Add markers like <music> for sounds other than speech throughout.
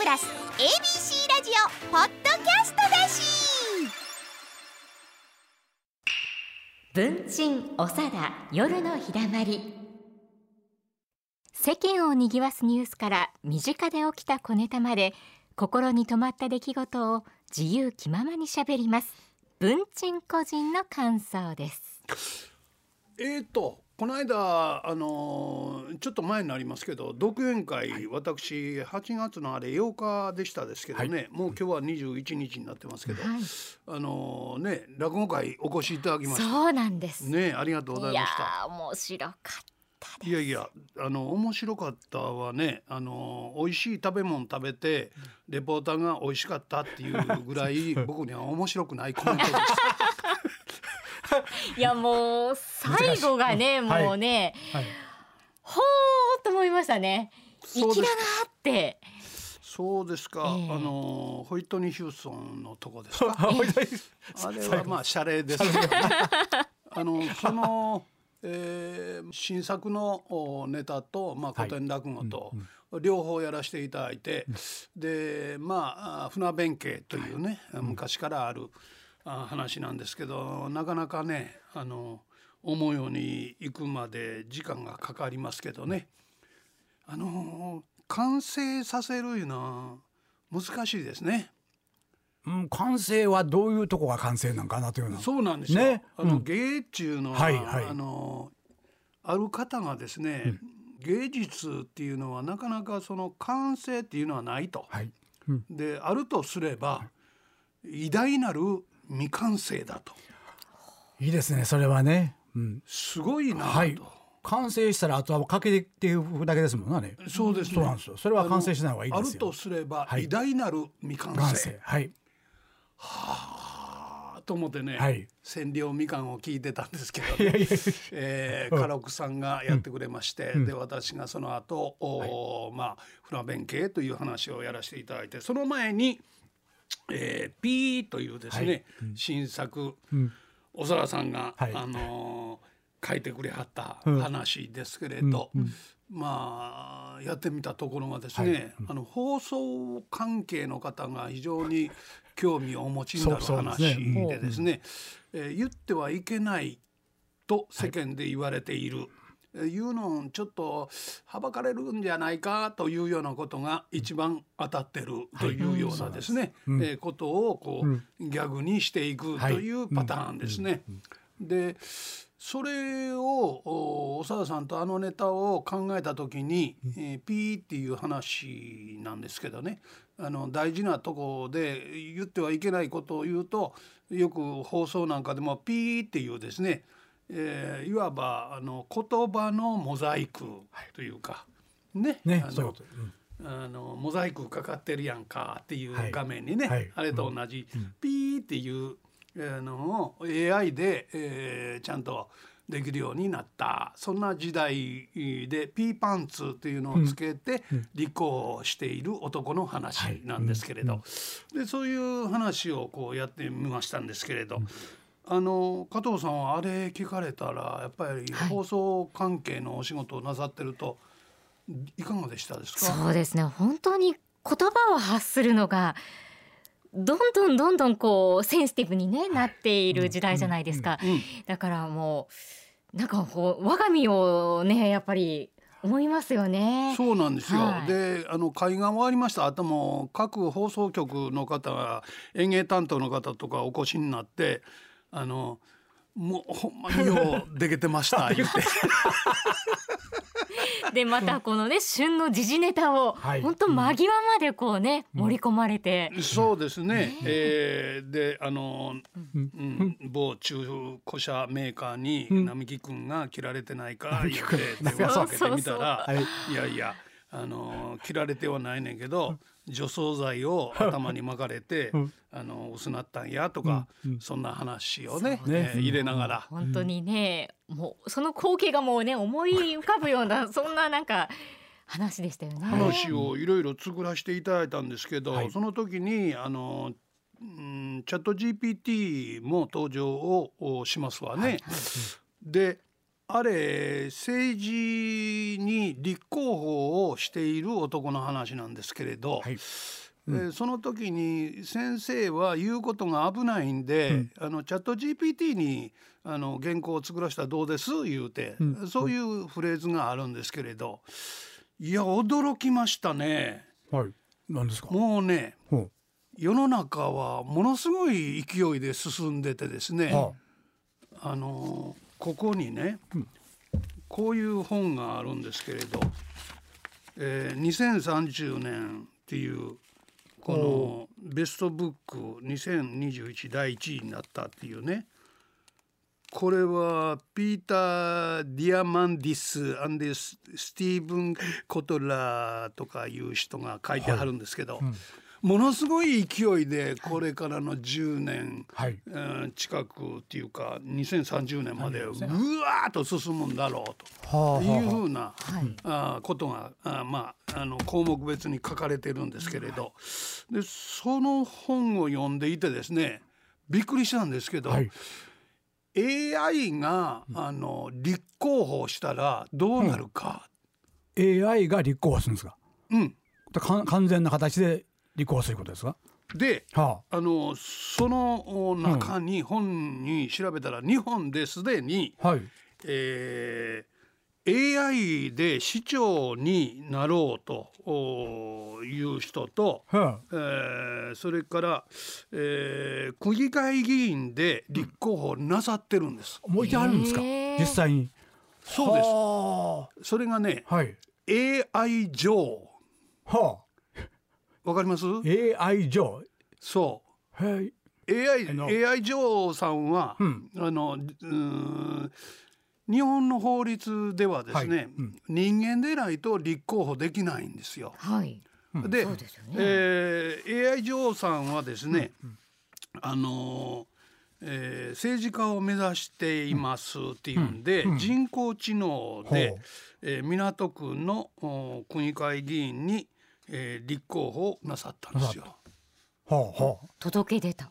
プラス ABC ラジオポッドキャストだし。文鎮おさだ夜のひだまり。世間を賑わすニュースから身近で起きた小ネタまで心に留まった出来事を自由気ままにしゃべります。文鎮個人の感想です。えーとこの間あのーちょっと前になりますけど独演会、私8月のあれ8日でしたですけどね、もう今日は21日になってますけど、はい。あのーね落語会お越しいただきましそうなんです、たねありがとうございました。ー面白かったいやいやあの面白かったはねあの美味しい食べ物食べてレポーターが美味しかったっていうぐらい <laughs> 僕には面白くないコメントです。<laughs> いやもう最後がねはい。もうね、はい。ほーっと思いましたね。そうです粋だなって。そうですか、ええ。あのホイットニー・ヒューストンのとこですか？<laughs> あれはまあ謝礼です。よね。<laughs> あのその、えー新作のおネタと、まあ、古典落語と、両方やらせていただいて、でまああ船弁慶というね、昔からあるあ話なんですけどなかなかねあの思うように行くまで時間がかかりますけどね。あの完成させるいうのは難しいですね。うん、完成はどういうとこが完成なんかなというのそうなんですよ。ね。あの、うん。芸っていうのは、はいはい。あのある方がですね、芸術っていうのはなかなかその完成っていうのはないと。はい、うん、であるとすれば、偉大なる未完成だと。いいですねそれはね、うん、すごいなと。はい。完成したらあとはかけていくだけですもんねそうですね。そうなんですよ。それは完成しない方がいいですよ。あるとすれば、はい。偉大なる未完成。はい。はあと思ってね、はい。千両みかんを聞いてたんですけど、いやいやえー、カラクさんがやってくれまして、で私がその後、おまあ船弁慶という話をやらせていただいてその前に、えー、ピーというですね、新作、小沢さんが、はい。あのー書いてくれはったうん。話ですけれど、まあやってみたところがですね、あの放送関係の方が非常に興味をお持ちになる話ね。でですね、えー言ってはいけないと世間で言われている、えーいうのをちょっとはばかれるんじゃないかというようなことが一番当たってるというようなですね、えーことをこう、ギャグにしていくというパターンですね。でそれをお長田さんとあのネタを考えた時に、えーピーっていう話なんですけどね。あの大事なとこで言ってはいけないことを言うとよく放送なんかでもピーっていうですね、えーいわばあの言葉のモザイクというか、ね。ねあのあのモザイクかかってるやんかっていうはい。画面にね、はい。あれと同じ、ピーっていうあのを AI で、えーちゃんとできるようになった。そんな時代でピーパンツっていうのをつけて立候補している男の話なんですけれど、でそういう話をこうやってみましたんですけれど。あの加藤さんはあれ聞かれたらやっぱり放送関係のお仕事をなさってるといかがでしたですか？そうですね。本当に言葉を発するのがどんどんどんどんこうセンシティブに、ね、なっている時代じゃないですか、うん。だからもうなんかこう我が身をねやっぱり思いますよね。そうなんですよ。はい。で、あの会が終わりました。後も各放送局の方が演芸担当の方とかお越しになって、あのもうほんまにようできてました <laughs> 言って。<laughs> でまたこのね旬の時事ネタをはい。本当間際までこうね盛り込まれて、そうですね。えーで、あの、うん、某中古車メーカーに並木くんが切られてないか言って電話かけてみたら、いやいや。あの切られてはないねんけど除草剤を頭に巻かれて、あの薄なったんやとか、そんな話をねね。えー入れながら、本当にね、もうその光景がもうね思い浮かぶような <laughs> そんななんか話でしたよね。話をいろいろ作らせていただいたんですけど、はい。その時にあの、うん、チャット GPT も登場をおしますわね。であれ政治に立候補をしている男の話なんですけれど、はい。えーその時に先生は言うことが危ないんで、あのチャット GPT にあの原稿を作らせたらどうです？言うて、そういうフレーズがあるんですけれどいや驚きましたね。はい。何ですか？もうねほ世の中はものすごい勢いで進んでてですね、うはあのここにね、こういう本があるんですけれど「えー、2030年」っていうこのベストブック2021第1位になったっていうねこれはピーター・ディアマンディス and スティーブン・コトラーとかいう人が書いてあるんですけど、ものすごい勢いでこれからの10年、はい。うん近くっていうか2030年までうわっと進むんだろうと。はあいうはふうなあーことがあーまああの項目別に書かれてるんですけれど。でその本を読んでいてですねびっくりしたんですけど、はい。AI があの立候補したらどうなるか。AI が立候補するんですか？うん、か完全な形で立候補することですか？ではあ。のその中に本に調べたら日本ですでに、あはい。えー AI で市長になろうとおいう人と、はえーそれから、えー区議会議員で立候補なさってるんです。あもういてあるんですか？実際に。そうです。はそれがねあはい。AI 女王はわかります？あ AI 上。そへい。う AI, あの。AI 女王さんは、うん。あのうーん日本の法律ではですね、はい。うん。人間でないと立候補できないんですよ。はい。でそうですよね。えー AI 女王さんはですね、あのーえー政治家を目指していますっていうんで、人工知能でえー港区のお区議会議員に、えー立候補なさったんですよ。はあはあ届け出た。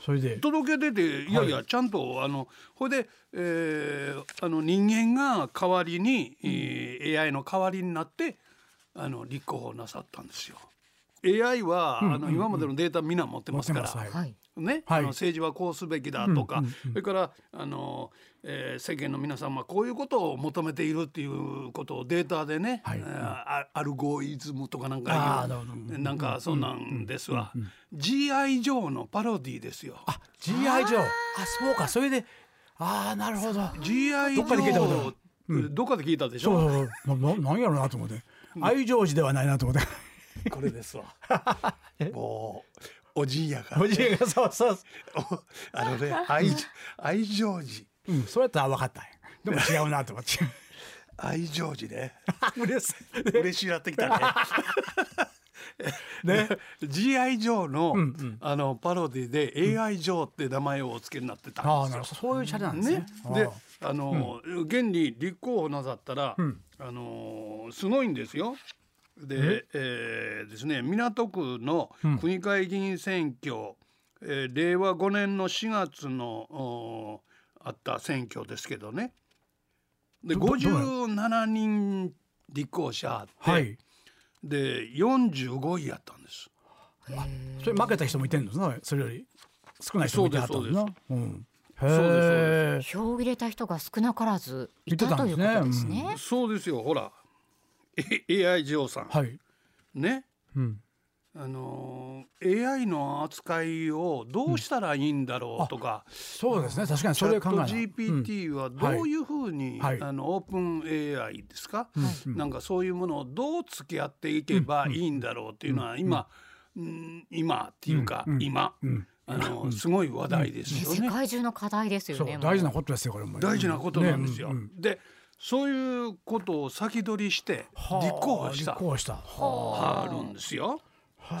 それで届け出ていやいやはちゃんとあのほいで、えーあの人間が代わりに、えー AI の代わりになってあの立候補なさったんですよ。AI は、あの今までのデータみんな持って持ますから、ってますはいはい。ね、はい。あの政治はこうすべきだとか、それからあの、えー世間の皆さんはこういうことを求めているっていうことをデータでね、はい。えーあアルゴイズムとかなんあかーなるほど。いうなんかそんなんですわ。GI ジョーのパロディですよ。あ GI 上あそうか。それでああなるほど。GI ジどっかで聞いたことあョるーどっかで聞いたでしょ？そうそうそう。なななんやろうなと思って。愛情寺ではないなと思って。これですわ。<laughs> もうおじいやから、おじいがそうそう。おあのね愛愛情寺うんそれやったら分かったでも違うなと思って。愛情寺ね。<laughs> 嬉しい。嬉しいなってきたね。ね、GI ジョーの、あのパロディで AI ジョーって名前をお付けになってたんですよ。そういうチャレなんですね。ね。あ、であの、現に立候補なさったら、ん。あのすごいんですよ。で、え？ーですね港区の区議会議員選挙、えー令和5年の4月のおあった選挙ですけどね。でどどうなの57人立候補者あって、はい。で45位やったんです。それ負けた人もいてんの？なそれより。少ない人もいてはったんだな。うん。へそうです。え票を入れた人が少なからずいたというたんですね。ことですね。そうですよ。ほらえ AI ジョーさん、はい。ね。うん。あのー AI の扱いをどうしたらいいんだろうとか、そうですね。確かにチャットそれ考えな GPT はどういうふうに、はい。あのオープン AI ですか、なんかそういうものをどう付き合っていけばいいんだろうっていうのは今、うん今っていうか、今、あのすごい話題ですよね。世界中の課題ですよね。大事なことですよこれも大事なことなんですよ。ねうん。うん。でそういうことを先取りして立候補した。立候補した。あ。るんですよ。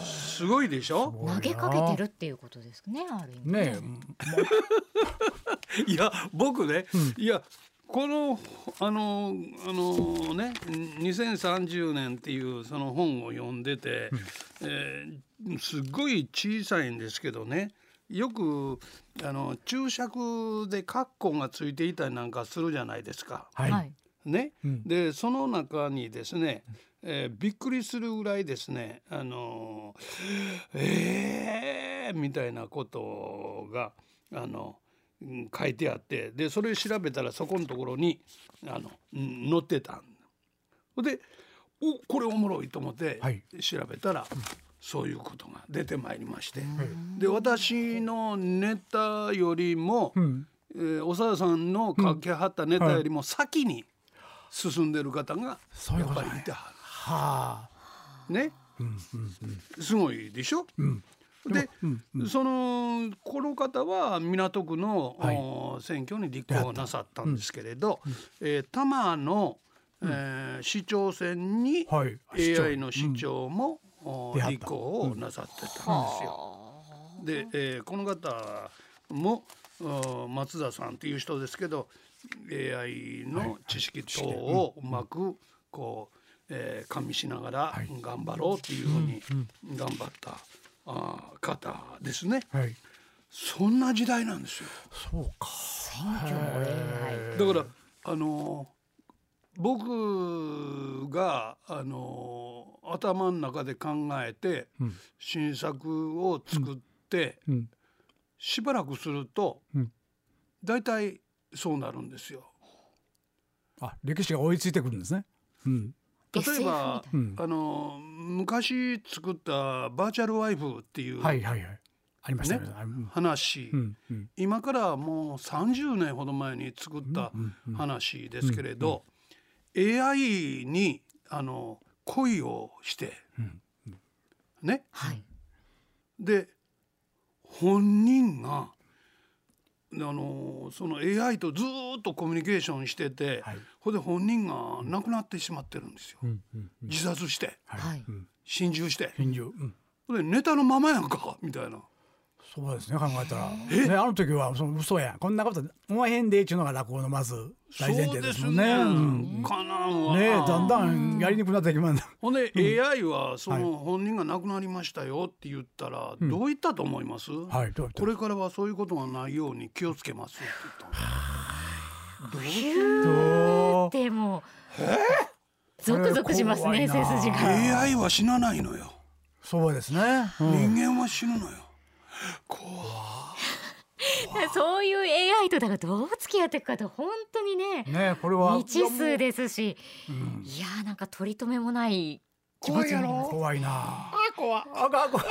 すごいでしょ？投げかけてるっていうことですね。ある意味。ね <laughs> いや僕ね、いやこのあのあのね2030年っていうその本を読んでて、えーすっごい小さいんですけどねよくあの注釈でカッコがついていたりなんかするじゃないですか。はい、ね、うん。でその中にですね、えーびっくりするぐらいですねあのえー、みたいなことがあの、うん書いてあってでそれ調べたらそこのところにあの、うん載ってたん。でおこれおもろいと思ってはい。調べたら、そういうことが出てまいりまして、で私のネタよりも、うん、えー、長田さんの書きはったネタよりも先に進んでる方がやっぱりいてははあ、るね。うんうんすごいでしょ？うん。うん、で、うんうん。そのこの方は港区の、はい。お選挙に立候補なさったんですけれど、えー多摩の、えー市長選にはい。AI の市長も、立候補をなさってたんですよ。で、えーこの方もお松田さんっていう人ですけど AI の知識等をうまくこう、えー加味しながらはい。頑張ろうっていうふうに頑張った、あー方ですね。はい。そんな時代なんですよ。そうか。だからあの僕があの頭の中で考えてうん。新作を作ってうん。しばらくするとうん。大体そうなるんですよ。あ歴史が追いついてくるんですね。うん。例えばあの昔作ったバーチャルワイフっていうはいはいはい。ありましたね。ねうん。話、うんうん。今からもう30年ほど前に作ったうんうん話ですけれど、AI にあの恋をして、うん。ね？はい。で本人があのその AI とずーっとコミュニケーションしてて、はい。ほんで本人が亡くなってしまってるんですよ、うんうんうん。自殺してはい。うん。心中して。返事をうん。で寝たのままやんかみたいなそうですね考えたら。ねあの時はその嘘やこんなこと思わへんでっていうのが落語のまず大前提ですもんね。そううん。かなんわ。ねだんだんやりにくくなってきまんだほんで AI はその本人が亡くなりましたよって言ったらどう言ったと思います、はいどうやって？これからはそういうことがないように気をつけますって言ったのどうでもゾクゾクしますね背筋が。AI は死なないのよ、そうですね。うん。人間は死ぬのよこ <laughs> そういう AI とだからどう付き合っていくかって本当にねねこれは。未知数ですし。う。ん。いやーなんか取り留めもない気持怖いやろ。怖いなう怖あかん怖い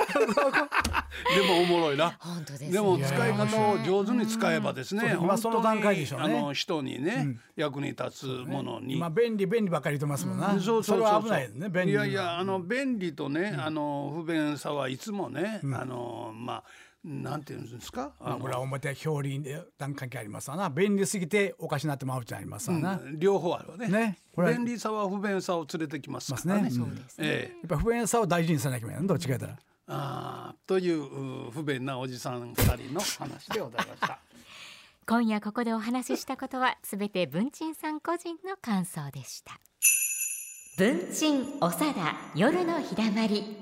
でもおもろいな。本当ですね。でも使い方を上手に使えばですねそう今その段階でしょうね。あの人にね、うん。役に立つものに、今便利便利ばっかり言ってますもんな。そうそうそうれは危ないですね便利いやいやあの便利とね、あの不便さはいつもね、あのまあなんていうんですか？あこれは表表裏で段関係ありますわな。便利すぎておかしなってまうってありますわな、やっうん両方あるわね。ね便利さは不便さを連れてきますからね。ねそうですね。ええ。ぱ不便さを大事にさなきゃいけないどっちかやったら。あーというう不便なおじさん二人の話でございました。<laughs> 今夜ここでお話ししたことはすべて文鎮さん個人の感想でした。文鎮おさだ夜のひだまり